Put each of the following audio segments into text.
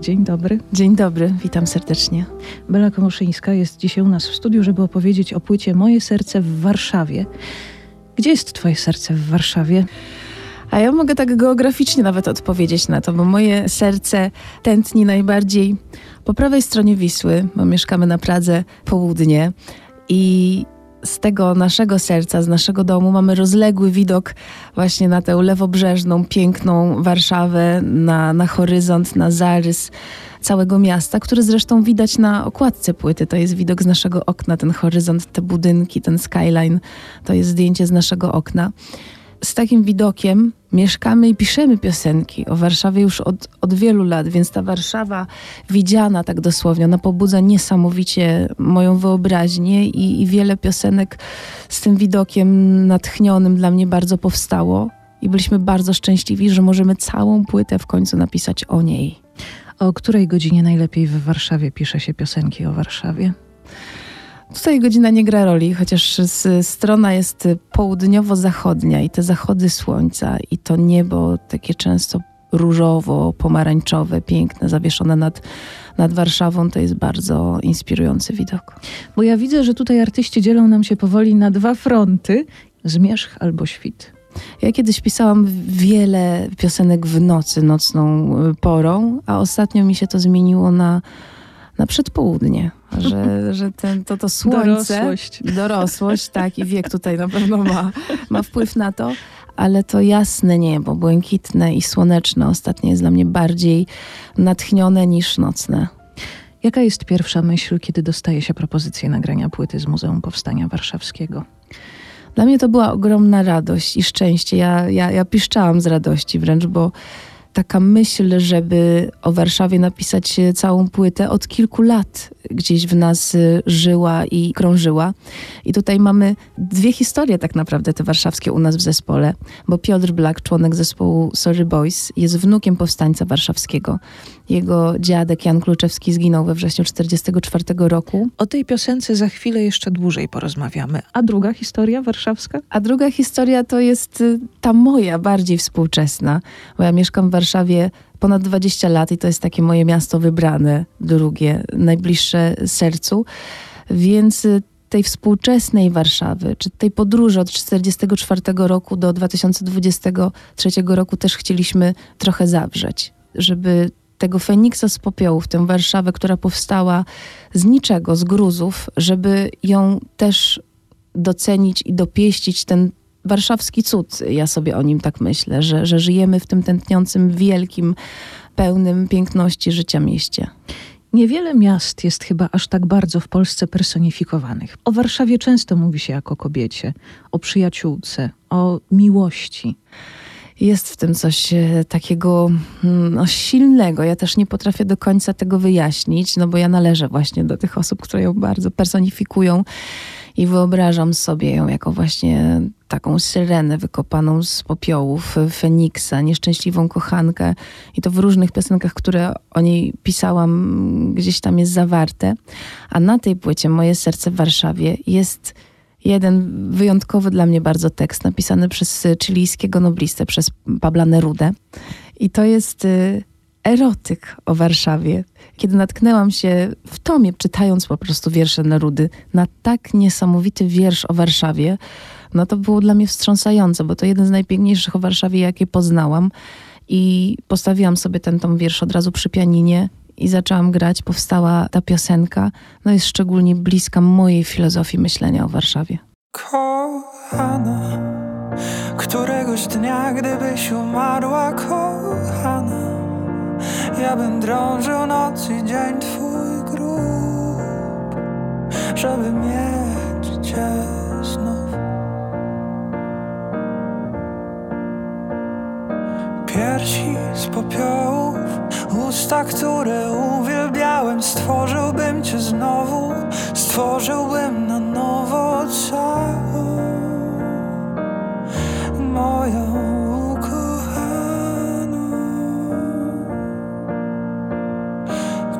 Dzień dobry. Dzień dobry, witam serdecznie. Bela Komoszyńska jest dzisiaj u nas w studiu, żeby opowiedzieć o płycie Moje serce w Warszawie. Gdzie jest Twoje serce w Warszawie? A ja mogę tak geograficznie nawet odpowiedzieć na to, bo moje serce tętni najbardziej po prawej stronie Wisły, bo mieszkamy na Pradze południe i z tego naszego serca, z naszego domu mamy rozległy widok właśnie na tę lewobrzeżną, piękną Warszawę, na, na horyzont, na zarys całego miasta, który zresztą widać na okładce płyty. To jest widok z naszego okna, ten horyzont, te budynki, ten skyline, to jest zdjęcie z naszego okna z takim widokiem mieszkamy i piszemy piosenki o Warszawie już od, od wielu lat, więc ta Warszawa widziana tak dosłownie, ona pobudza niesamowicie moją wyobraźnię i, i wiele piosenek z tym widokiem natchnionym dla mnie bardzo powstało i byliśmy bardzo szczęśliwi, że możemy całą płytę w końcu napisać o niej. O której godzinie najlepiej w Warszawie pisze się piosenki o Warszawie? Tutaj godzina nie gra roli, chociaż strona jest południowo-zachodnia i te zachody słońca i to niebo takie często różowo, pomarańczowe, piękne, zawieszone nad, nad Warszawą, to jest bardzo inspirujący widok. Bo ja widzę, że tutaj artyści dzielą nam się powoli na dwa fronty, zmierzch albo świt. Ja kiedyś pisałam wiele piosenek w nocy, nocną y, porą, a ostatnio mi się to zmieniło na na przedpołudnie, że, że ten, to, to słońce, dorosłość. dorosłość, tak, i wiek tutaj na pewno ma, ma wpływ na to, ale to jasne niebo, błękitne i słoneczne ostatnie jest dla mnie bardziej natchnione niż nocne. Jaka jest pierwsza myśl, kiedy dostaje się propozycję nagrania płyty z Muzeum Powstania Warszawskiego? Dla mnie to była ogromna radość i szczęście. Ja, ja, ja piszczałam z radości wręcz, bo taka myśl, żeby o Warszawie napisać całą płytę, od kilku lat gdzieś w nas y, żyła i krążyła. I tutaj mamy dwie historie tak naprawdę te warszawskie u nas w zespole, bo Piotr Black, członek zespołu Sorry Boys, jest wnukiem powstańca warszawskiego. Jego dziadek Jan Kluczewski zginął we wrześniu 1944 roku. O tej piosence za chwilę jeszcze dłużej porozmawiamy. A druga historia warszawska? A druga historia to jest y, ta moja, bardziej współczesna, bo ja mieszkam w Warszawie ponad 20 lat i to jest takie moje miasto wybrane, drugie, najbliższe sercu. Więc y, tej współczesnej Warszawy, czy tej podróży od 1944 roku do 2023 roku też chcieliśmy trochę zawrzeć, żeby tego Feniksa z popiołów, tę Warszawę, która powstała z niczego, z gruzów, żeby ją też docenić i dopieścić ten warszawski cud. Ja sobie o nim tak myślę, że, że żyjemy w tym tętniącym, wielkim, pełnym piękności życia mieście. Niewiele miast jest chyba aż tak bardzo w Polsce personifikowanych. O Warszawie często mówi się jako kobiecie, o przyjaciółce, o miłości. Jest w tym coś e, takiego no, silnego. Ja też nie potrafię do końca tego wyjaśnić, no bo ja należę właśnie do tych osób, które ją bardzo personifikują i wyobrażam sobie ją jako właśnie taką syrenę wykopaną z popiołów Feniksa, nieszczęśliwą kochankę i to w różnych piosenkach, które o niej pisałam, gdzieś tam jest zawarte. A na tej płycie Moje serce w Warszawie jest jeden wyjątkowy dla mnie bardzo tekst napisany przez chilijskiego noblistę, przez Pabla Nerudę. I to jest y, erotyk o Warszawie. Kiedy natknęłam się w tomie, czytając po prostu wiersze Nerudy, na tak niesamowity wiersz o Warszawie, no to było dla mnie wstrząsające, bo to jeden z najpiękniejszych o Warszawie, jakie poznałam. I postawiłam sobie ten tom wiersz od razu przy pianinie i zaczęłam grać. Powstała ta piosenka, no jest szczególnie bliska mojej filozofii myślenia o Warszawie. Kochana, któregoś dnia, gdybyś umarła, kochana ja bym drążył noc i dzień twój grób Żeby mieć cię znów Piersi z popiołów Usta, które uwielbiałem Stworzyłbym cię znowu Stworzyłbym na nowo całą Moją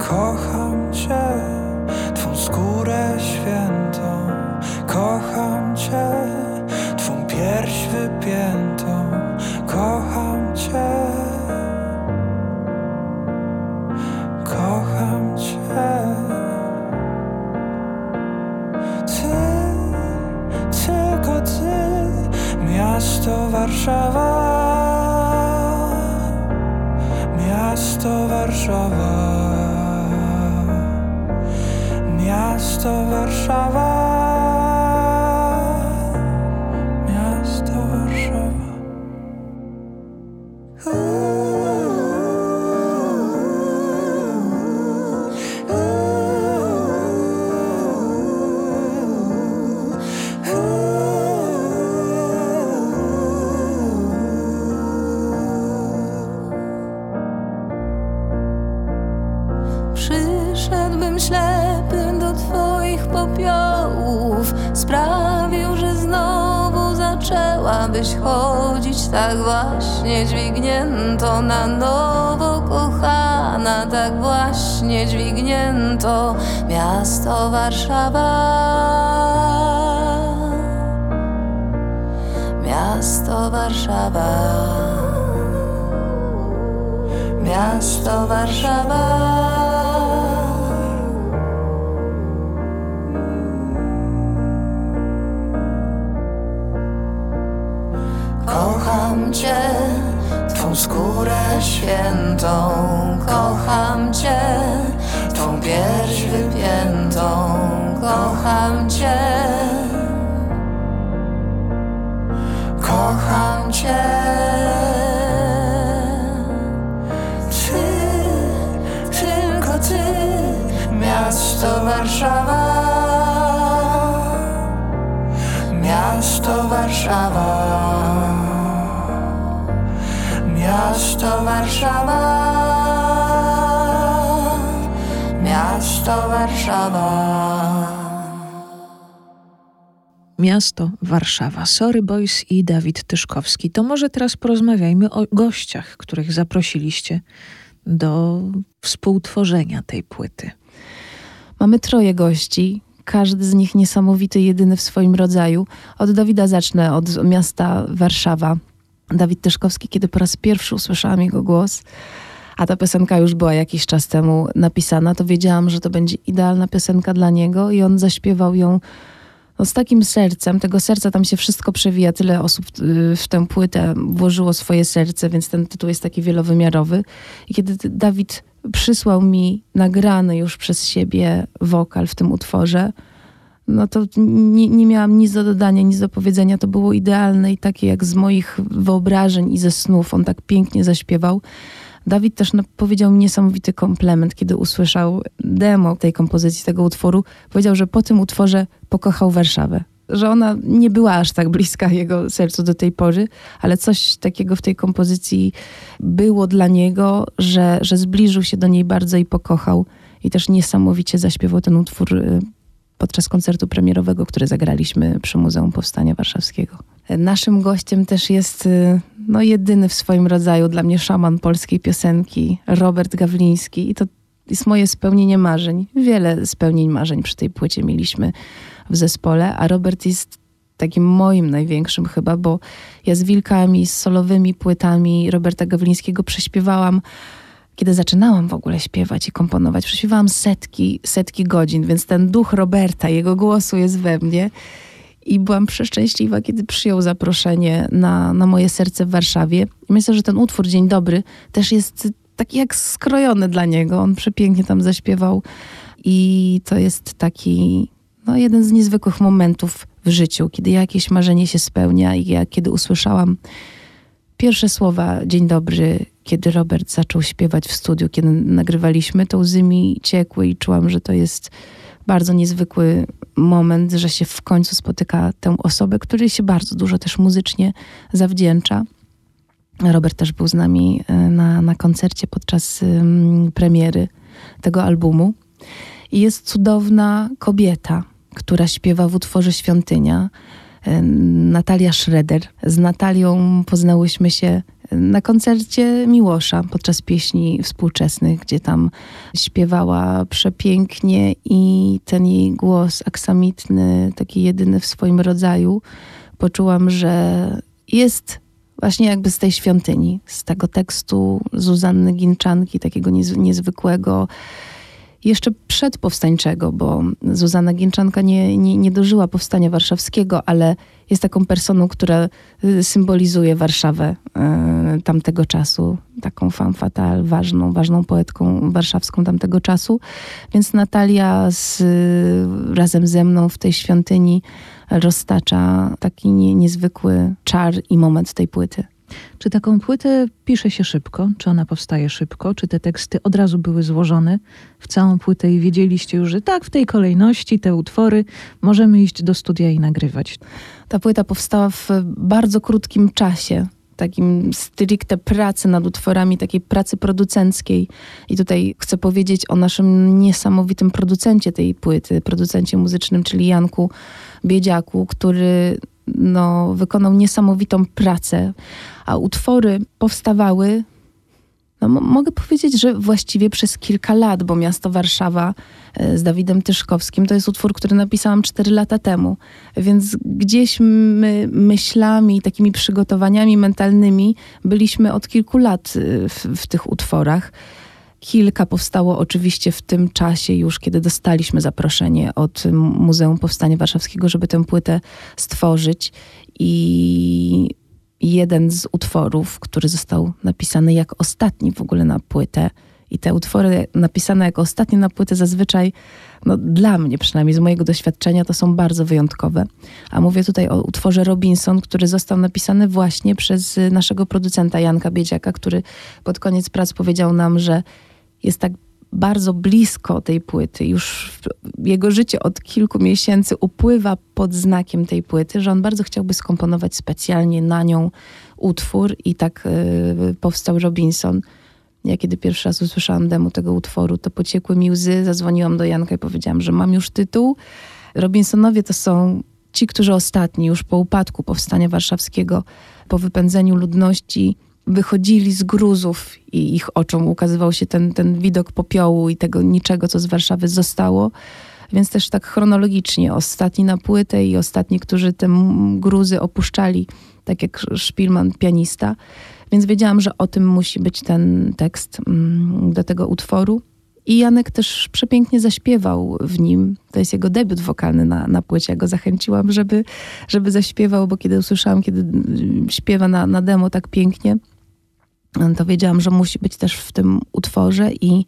Kocham Cię, Twą skórę świętą. Kocham Cię, Twą pierś wypiętą Miasto Warszawa dźwignięto na nowo kochana Tak właśnie dźwignięto miasto Warszawa. Miasto Warszawa. Miasto Warszawa. Kocham Cię, Skórę świętą. Kocham Cię, Twą pierś wypiętą. Kocham Cię. Kocham Cię. Ty, tylko Ty Miasto Warszawa. Miasto Warszawa Miasto Warszawa Miasto Warszawa Miasto Warszawa. Sorry Boys i Dawid Tyszkowski. To może teraz porozmawiajmy o gościach, których zaprosiliście do współtworzenia tej płyty. Mamy troje gości. Każdy z nich niesamowity, jedyny w swoim rodzaju. Od Dawida zacznę, od miasta Warszawa. Dawid Tyszkowski, kiedy po raz pierwszy usłyszałam jego głos, a ta piosenka już była jakiś czas temu napisana, to wiedziałam, że to będzie idealna piosenka dla niego i on zaśpiewał ją no, z takim sercem. Tego serca tam się wszystko przewija. Tyle osób y, w tę płytę włożyło swoje serce, więc ten tytuł jest taki wielowymiarowy. I kiedy Dawid przysłał mi nagrany już przez siebie wokal w tym utworze, no to nie, nie miałam nic do dodania, nic do powiedzenia. To było idealne i takie jak z moich wyobrażeń i ze snów. On tak pięknie zaśpiewał. Dawid też no, powiedział mi niesamowity komplement, kiedy usłyszał demo tej kompozycji, tego utworu. Powiedział, że po tym utworze pokochał Warszawę. Że ona nie była aż tak bliska jego sercu do tej pory, ale coś takiego w tej kompozycji było dla niego, że, że zbliżył się do niej bardzo i pokochał. I też niesamowicie zaśpiewał ten utwór y, podczas koncertu premierowego, który zagraliśmy przy Muzeum Powstania Warszawskiego. Naszym gościem też jest y, no, jedyny w swoim rodzaju dla mnie szaman polskiej piosenki, Robert Gawliński. I to jest moje spełnienie marzeń. Wiele spełnień marzeń przy tej płycie mieliśmy w zespole, a Robert jest takim moim największym chyba, bo ja z Wilkami, z solowymi płytami Roberta Gawlińskiego prześpiewałam kiedy zaczynałam w ogóle śpiewać i komponować, prześpiewałam setki, setki godzin, więc ten duch Roberta, jego głosu jest we mnie. I byłam przeszczęśliwa, kiedy przyjął zaproszenie na, na moje serce w Warszawie. Myślę, że ten utwór Dzień Dobry też jest taki jak skrojony dla niego. On przepięknie tam zaśpiewał i to jest taki no, jeden z niezwykłych momentów w życiu, kiedy jakieś marzenie się spełnia i ja kiedy usłyszałam pierwsze słowa Dzień dobry, kiedy Robert zaczął śpiewać w studiu, kiedy nagrywaliśmy, to łzy mi ciekły i czułam, że to jest bardzo niezwykły moment, że się w końcu spotyka tę osobę, której się bardzo dużo też muzycznie zawdzięcza. Robert też był z nami e, na, na koncercie podczas um, premiery tego albumu. I jest cudowna kobieta, która śpiewa w utworze Świątynia. Natalia Schroeder. Z Natalią poznałyśmy się na koncercie Miłosza podczas pieśni współczesnych, gdzie tam śpiewała przepięknie i ten jej głos aksamitny, taki jedyny w swoim rodzaju, poczułam, że jest właśnie jakby z tej świątyni, z tego tekstu Zuzanny Ginczanki, takiego niezwykłego, jeszcze przedpowstańczego, bo Zuzanna Gięczanka nie, nie, nie dożyła powstania warszawskiego, ale jest taką personą, która y, symbolizuje Warszawę y, tamtego czasu. taką femme fatale, ważną, ważną poetką warszawską tamtego czasu. Więc Natalia z, razem ze mną w tej świątyni roztacza taki nie, niezwykły czar i moment tej płyty. Czy taką płytę pisze się szybko? Czy ona powstaje szybko? Czy te teksty od razu były złożone w całą płytę i wiedzieliście już, że tak, w tej kolejności te utwory możemy iść do studia i nagrywać? Ta płyta powstała w bardzo krótkim czasie takim stricte pracy nad utworami, takiej pracy producenckiej. I tutaj chcę powiedzieć o naszym niesamowitym producencie tej płyty, producencie muzycznym, czyli Janku Biedziaku, który no, wykonał niesamowitą pracę, a utwory powstawały no, mogę powiedzieć, że właściwie przez kilka lat, bo miasto Warszawa e, z Dawidem Tyszkowskim to jest utwór, który napisałam 4 lata temu. Więc gdzieś my myślami, takimi przygotowaniami mentalnymi byliśmy od kilku lat e, w, w tych utworach. Kilka powstało oczywiście w tym czasie już, kiedy dostaliśmy zaproszenie od Muzeum Powstania Warszawskiego, żeby tę płytę stworzyć. I jeden z utworów, który został napisany jak ostatni w ogóle na płytę. I te utwory napisane jako ostatnie na płytę zazwyczaj, no dla mnie przynajmniej, z mojego doświadczenia, to są bardzo wyjątkowe. A mówię tutaj o utworze Robinson, który został napisany właśnie przez naszego producenta Janka Biedziaka, który pod koniec prac powiedział nam, że jest tak bardzo blisko tej płyty. Już jego życie od kilku miesięcy upływa pod znakiem tej płyty, że on bardzo chciałby skomponować specjalnie na nią utwór i tak y, powstał Robinson. Ja kiedy pierwszy raz usłyszałam demo tego utworu, to pociekły mi łzy, zadzwoniłam do Janka i powiedziałam, że mam już tytuł. Robinsonowie to są ci, którzy ostatni, już po upadku powstania warszawskiego, po wypędzeniu ludności, wychodzili z gruzów i ich oczom ukazywał się ten, ten widok popiołu i tego niczego, co z Warszawy zostało. Więc też tak chronologicznie, ostatni na płytę i ostatni, którzy te gruzy opuszczali, tak jak Szpilman, pianista. Więc wiedziałam, że o tym musi być ten tekst mm, do tego utworu. I Janek też przepięknie zaśpiewał w nim. To jest jego debiut wokalny na, na płycie. Ja go zachęciłam, żeby, żeby zaśpiewał, bo kiedy usłyszałam, kiedy śpiewa na, na demo tak pięknie, to wiedziałam, że musi być też w tym utworze i,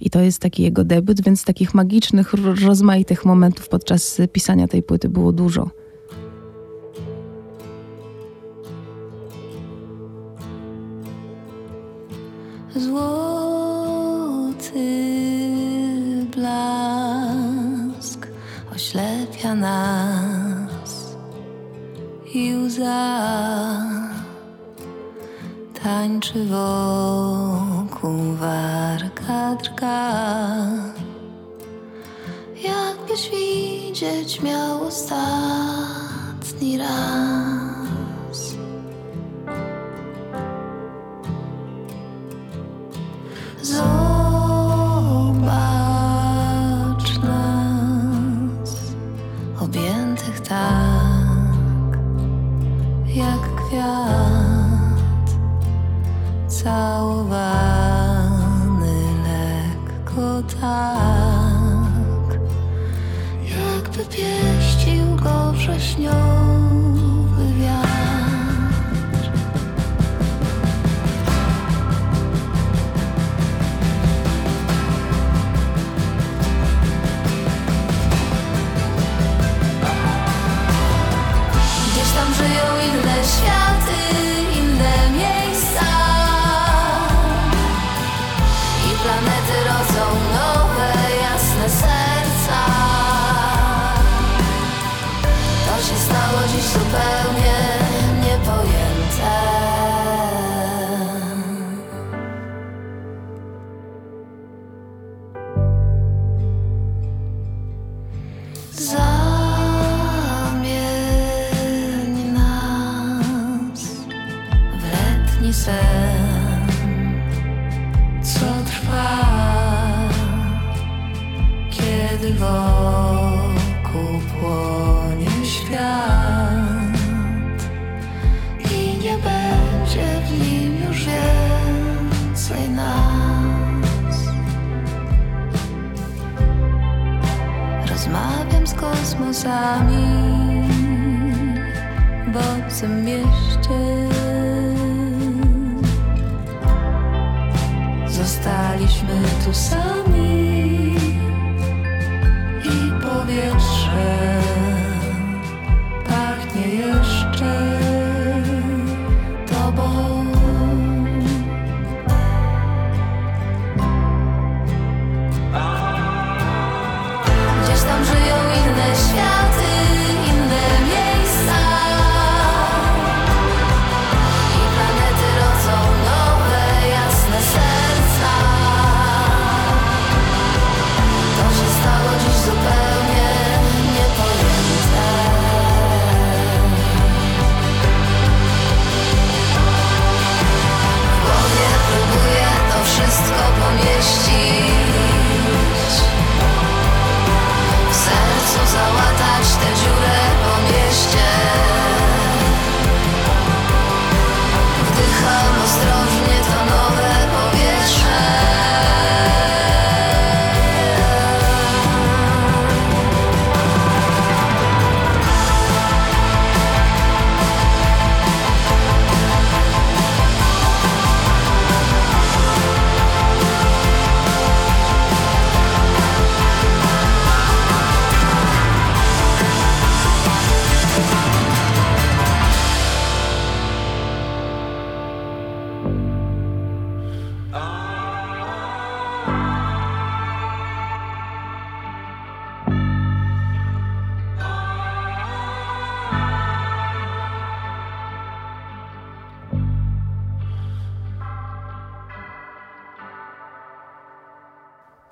i to jest taki jego debiut, więc takich magicznych, rozmaitych momentów podczas pisania tej płyty było dużo. Złoty blask oślepia nas i łza tańczy wokół warka drga. Jakbyś widzieć miał ostatni raz. Lekko tak, jakby pieścił go wrześniowy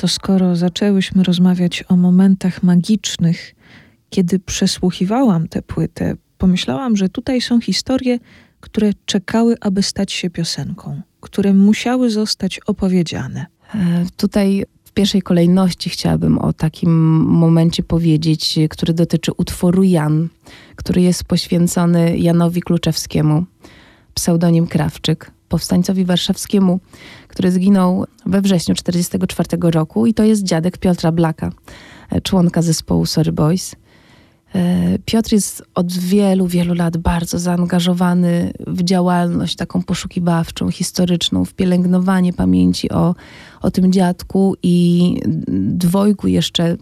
To skoro zaczęłyśmy rozmawiać o momentach magicznych, kiedy przesłuchiwałam tę płytę, pomyślałam, że tutaj są historie, które czekały, aby stać się piosenką, które musiały zostać opowiedziane. E, Tutaj w pierwszej kolejności chciałabym o takim momencie powiedzieć, który dotyczy utworu Jan, który jest poświęcony Janowi Kluczewskiemu, pseudonim Krawczyk, powstańcowi warszawskiemu, który zginął we wrześniu 1944 roku i to jest dziadek Piotra Blaka, e, członka zespołu Sorry Boys. E, Piotr jest od wielu, wielu lat bardzo zaangażowany w działalność taką poszukiwawczą, historyczną, w pielęgnowanie pamięci o, o tym dziadku i dwojgu jeszcze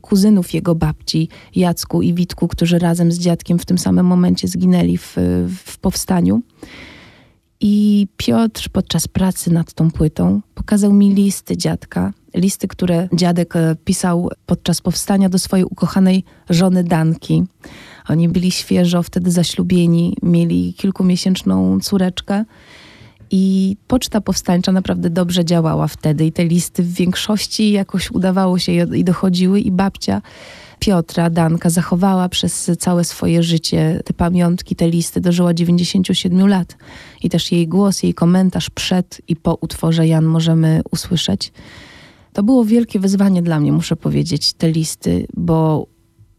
kuzynów jego babci, Jacku i Witku, którzy razem z dziadkiem w tym samym momencie zginęli w, w powstaniu. I Piotr podczas pracy nad tą płytą pokazał mi listy dziadka. Listy, które dziadek e, pisał podczas powstania do swojej ukochanej żony Danki. Oni byli świeżo wtedy zaślubieni, mieli kilkumiesięczną córeczkę. I poczta powstańcza naprawdę dobrze działała wtedy i te listy w większości jakoś udawało się i- dochodziły i babcia Piotra, Danka, zachowała przez całe swoje życie te pamiątki, te listy, dożyła 97 lat. I też jej głos, jej komentarz przed i po utworze Jan możemy usłyszeć. To było wielkie wyzwanie dla mnie, muszę powiedzieć, te listy, bo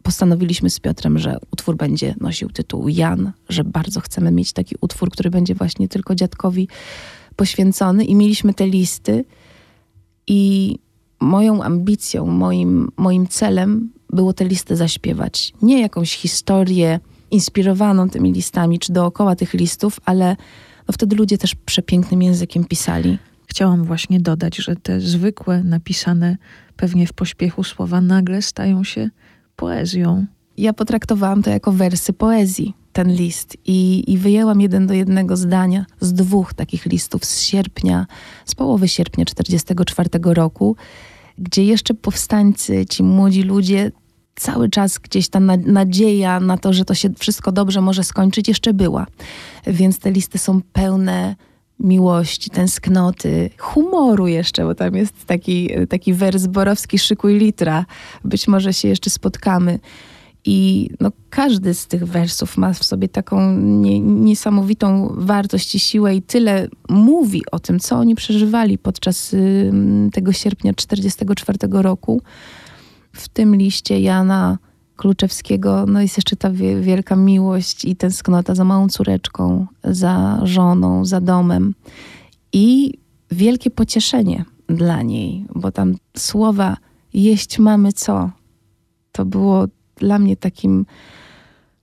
postanowiliśmy z Piotrem, że utwór będzie nosił tytuł Jan, że bardzo chcemy mieć taki utwór, który będzie właśnie tylko dziadkowi poświęcony i mieliśmy te listy i moją ambicją, moim, moim celem było te listy zaśpiewać. Nie jakąś historię inspirowaną tymi listami, czy dookoła tych listów, ale no wtedy ludzie też przepięknym językiem pisali. Chciałam właśnie dodać, że te zwykłe, napisane pewnie w pośpiechu słowa nagle stają się poezją. Ja potraktowałam to jako wersy poezji, ten list, i, i wyjęłam jeden do jednego zdania z dwóch takich listów z sierpnia, z połowy sierpnia 1944 roku, gdzie jeszcze powstańcy, ci młodzi ludzie, cały czas gdzieś ta na- nadzieja na to, że to się wszystko dobrze może skończyć, jeszcze była. Więc te listy są pełne miłości, tęsknoty, humoru jeszcze, bo tam jest taki, taki wers Borowski Szykuj litra. Być może się jeszcze spotkamy. I no, każdy z tych wersów ma w sobie taką nie, niesamowitą wartość i siłę i tyle mówi o tym, co oni przeżywali podczas y, tego sierpnia 1944 roku. W tym liście Jana Kluczewskiego no jest jeszcze ta wie, wielka miłość i tęsknota za małą córeczką, za żoną, za domem i wielkie pocieszenie dla niej, bo tam słowa jeść mamy co, to było dla mnie takim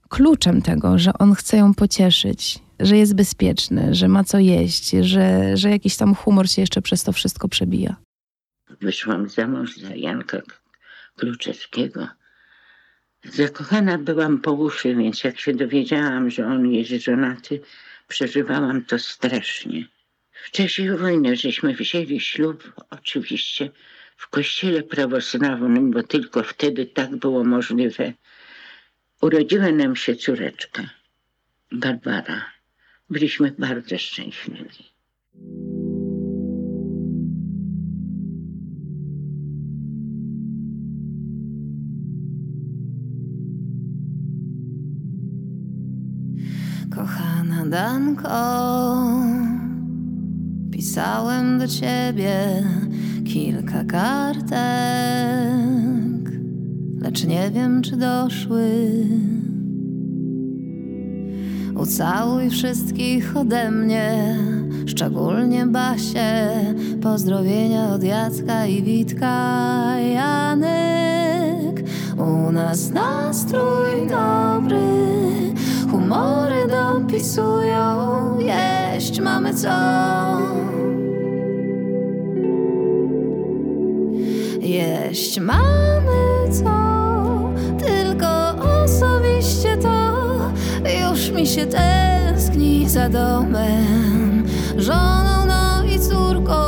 kluczem tego, że on chce ją pocieszyć, że jest bezpieczny, że ma co jeść, że, że jakiś tam humor się jeszcze przez to wszystko przebija. wyszłam za mąż za Janka Kluczewskiego. Zakochana byłam po uszy, więc jak się dowiedziałam, że on jest żonaty, przeżywałam to strasznie. W czasie wojny żeśmy wzięli ślub, oczywiście w kościele prawosławnym, bo tylko wtedy tak było możliwe. Urodziła nam się córeczka, Barbara. Byliśmy bardzo szczęśliwi. Kochana Danko, pisałem do ciebie kilka kartek, lecz nie wiem, czy doszły. Ucałuj wszystkich ode mnie, szczególnie Basie. Pozdrowienia od Jacka i Witka, Janek. U nas nastrój dobry, humory dopisują, jeść mamy co. Jeść mamy co, tylko osobiście to już mi się tęskni za domem, żoną no i córką.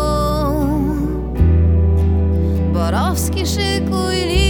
Borowski szykuj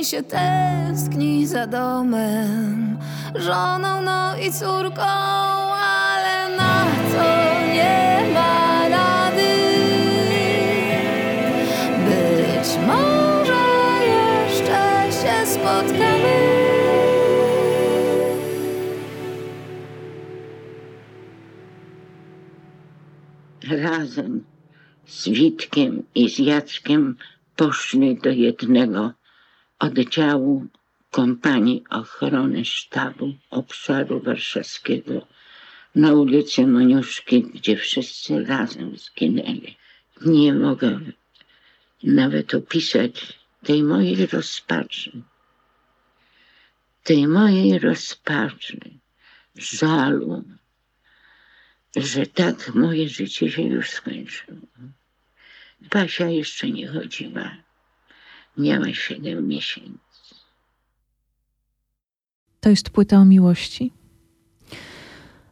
mi się tęskni za domem, żoną no i córką, ale na to nie ma rady. Być może jeszcze się spotkamy. razem z Witkiem i z Jackiem poszli do jednego oddziału kompanii ochrony sztabu obszaru warszawskiego na ulicy Moniuszki, gdzie wszyscy razem zginęli. Nie mogę nawet opisać tej mojej rozpaczy, tej mojej rozpaczy, żalu, że tak moje życie się już skończyło. Basia jeszcze nie chodziła. Miała siedem miesięcy. To jest płyta o miłości.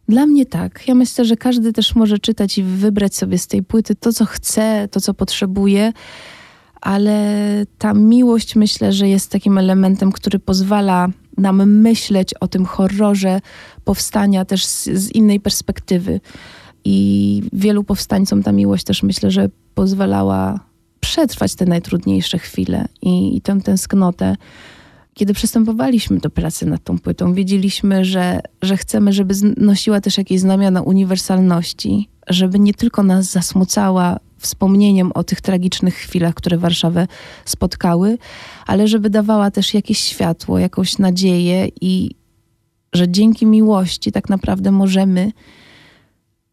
Dla mnie tak. Ja myślę, że każdy też może czytać i wybrać sobie z tej płyty to, co chce, to, co potrzebuje, ale ta miłość myślę, że jest takim elementem, który pozwala nam myśleć o tym horrorze powstania też z, z innej perspektywy. I wielu powstańcom ta miłość też myślę, że pozwalała przetrwać te najtrudniejsze chwile i, i tę tęsknotę. Kiedy przystępowaliśmy do pracy nad tą płytą, wiedzieliśmy, że, że chcemy, żeby nosiła też jakieś znamiona uniwersalności, żeby nie tylko nas zasmucała wspomnieniem o tych tragicznych chwilach, które Warszawę spotkały, ale żeby dawała też jakieś światło, jakąś nadzieję i że dzięki miłości tak naprawdę możemy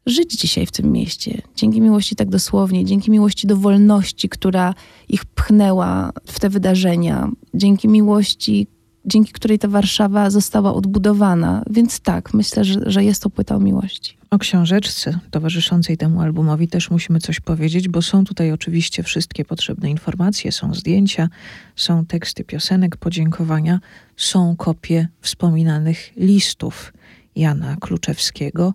żyć dzisiaj w tym mieście. Dzięki miłości tak dosłownie, dzięki miłości do wolności, która ich pchnęła w te wydarzenia, dzięki miłości, dzięki której ta Warszawa została odbudowana. Więc tak, myślę, że, że jest to płyta o miłości. O książeczce towarzyszącej temu albumowi też musimy coś powiedzieć, bo są tutaj oczywiście wszystkie potrzebne informacje, są zdjęcia, są teksty piosenek, podziękowania, są kopie wspominanych listów Jana Kluczewskiego.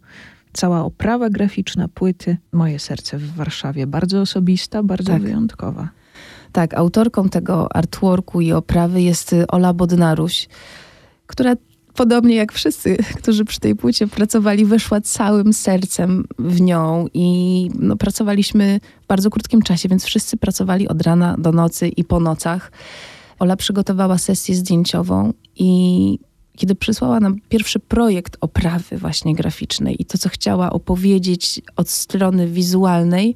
Cała oprawa graficzna płyty Moje serce w Warszawie. Bardzo osobista, bardzo Tak. wyjątkowa. Tak, autorką tego artworku i oprawy jest y, Ola Bodnaruś, która podobnie jak wszyscy, którzy przy tej płycie pracowali, weszła całym sercem w nią i no, pracowaliśmy w bardzo krótkim czasie, więc wszyscy pracowali od rana do nocy i po nocach. Ola przygotowała sesję zdjęciową i kiedy przysłała nam pierwszy projekt oprawy właśnie graficznej i to, co chciała opowiedzieć od strony wizualnej,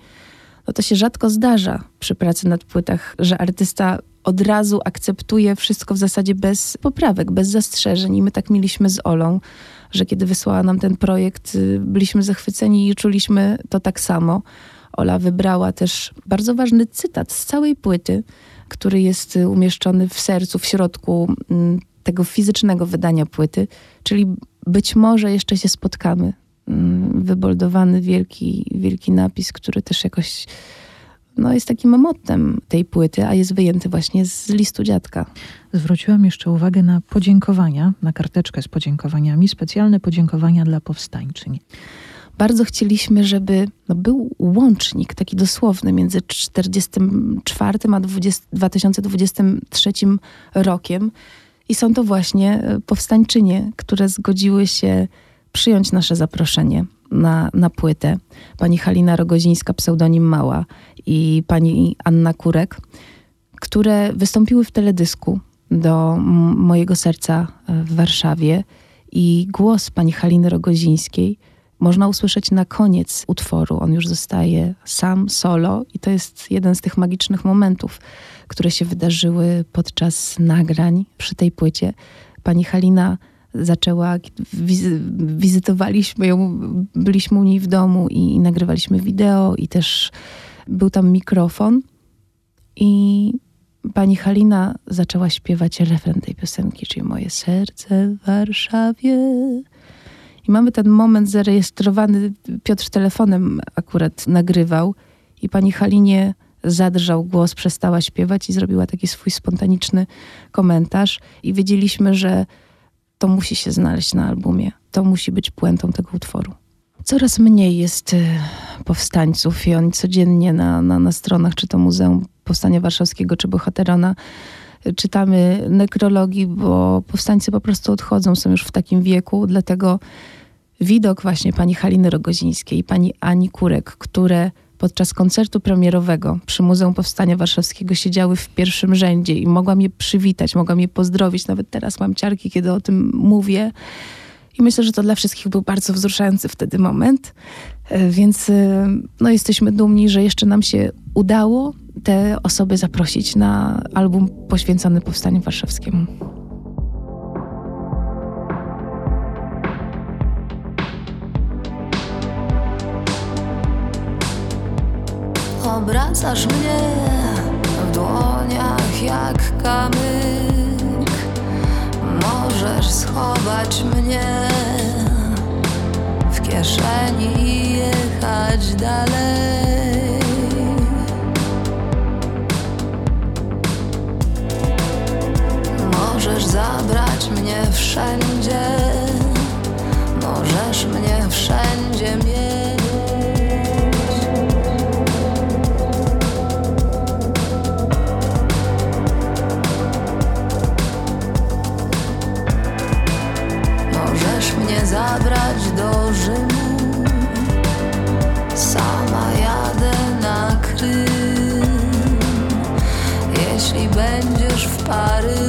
no to się rzadko zdarza przy pracy nad płytach, że artysta od razu akceptuje wszystko w zasadzie bez poprawek, bez zastrzeżeń. I my tak mieliśmy z Olą, że kiedy wysłała nam ten projekt, y, byliśmy zachwyceni i czuliśmy to tak samo. Ola wybrała też bardzo ważny cytat z całej płyty, który jest y, umieszczony w sercu, w środku mm, tego fizycznego wydania płyty, czyli być może jeszcze się spotkamy. Mm, Wyboldowany wielki, wielki napis, który też jakoś no, jest takim mottem tej płyty, a jest wyjęty właśnie z listu dziadka. Zwróciłam jeszcze uwagę na podziękowania, na karteczkę z podziękowaniami, specjalne podziękowania dla powstańczyń. Bardzo chcieliśmy, żeby no, był łącznik taki dosłowny między 44 a 20, 2023 rokiem. I są to właśnie e, powstańczynie, które zgodziły się przyjąć nasze zaproszenie na, na płytę. Pani Halina Rogozińska, pseudonim Mała i pani Anna Kurek, które wystąpiły w teledysku do mojego serca e, w Warszawie i głos pani Haliny Rogozińskiej można usłyszeć na koniec utworu. On już zostaje sam, solo i to jest jeden z tych magicznych momentów, które się wydarzyły podczas nagrań przy tej płycie. Pani Halina zaczęła, wizy, wizytowaliśmy ją, byliśmy u niej w domu i, i nagrywaliśmy wideo i też był tam mikrofon i pani Halina zaczęła śpiewać refren tej piosenki, czyli Moje serce w Warszawie. I mamy ten moment zarejestrowany, Piotr telefonem akurat nagrywał i pani Halinie zadrżał głos, przestała śpiewać i zrobiła taki swój spontaniczny komentarz i wiedzieliśmy, że to musi się znaleźć na albumie. To musi być puentą tego utworu. Coraz mniej jest y, powstańców i oni codziennie na, na, na stronach, czy to Muzeum Powstania Warszawskiego, czy Bohaterona, y, czytamy nekrologii, bo powstańcy po prostu odchodzą, są już w takim wieku, dlatego widok właśnie pani Haliny Rogozińskiej i pani Ani Kurek, które podczas koncertu premierowego przy Muzeum Powstania Warszawskiego siedziały w pierwszym rzędzie i mogłam je przywitać, mogłam je pozdrowić. Nawet teraz mam ciarki, kiedy o tym mówię. I myślę, że to dla wszystkich był bardzo wzruszający wtedy moment. E, Więc e, no, jesteśmy dumni, że jeszcze nam się udało te osoby zaprosić na album poświęcony Powstaniu Warszawskiemu. Obracasz mnie w dłoniach jak kamyk. Możesz schować mnie w kieszeni i jechać dalej. Możesz zabrać mnie wszędzie. Możesz mnie wszędzie mieć 바른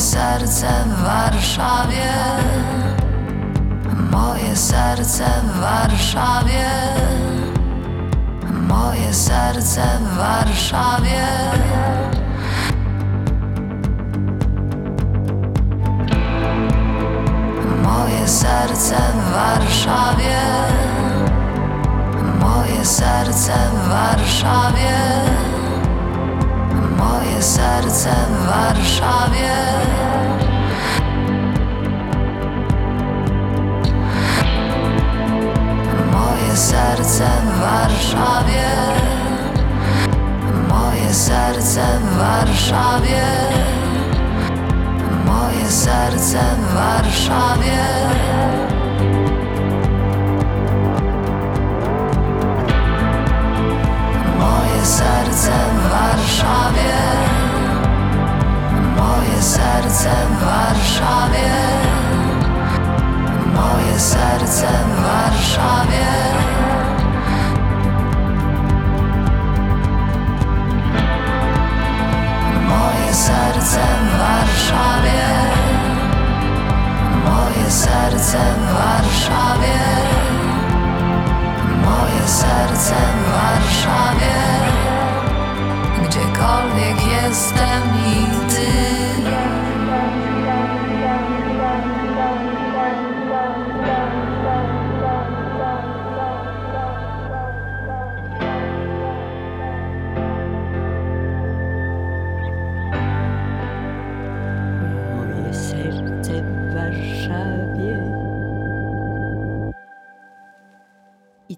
serce w Warszawie. Moje serce w Warszawie. Moje serce w Warszawie. Moje serce w Warszawie. Moje serce w Warszawie Moje serce w Warszawie. Moje serce w Warszawie. Moje serce w Warszawie. Moje serce w Warszawie. Moje serce w Warszawie Moje serce w Warszawie. Moje serce w Warszawie. Moje serce w Warszawie. Moje serce w Warszawie. Moje serce w Warszawie. Gdziekolwiek jestem i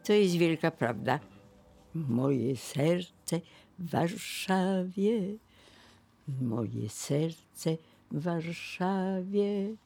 to jest wielka prawda. Moje serce w Warszawie. Moje serce w Warszawie.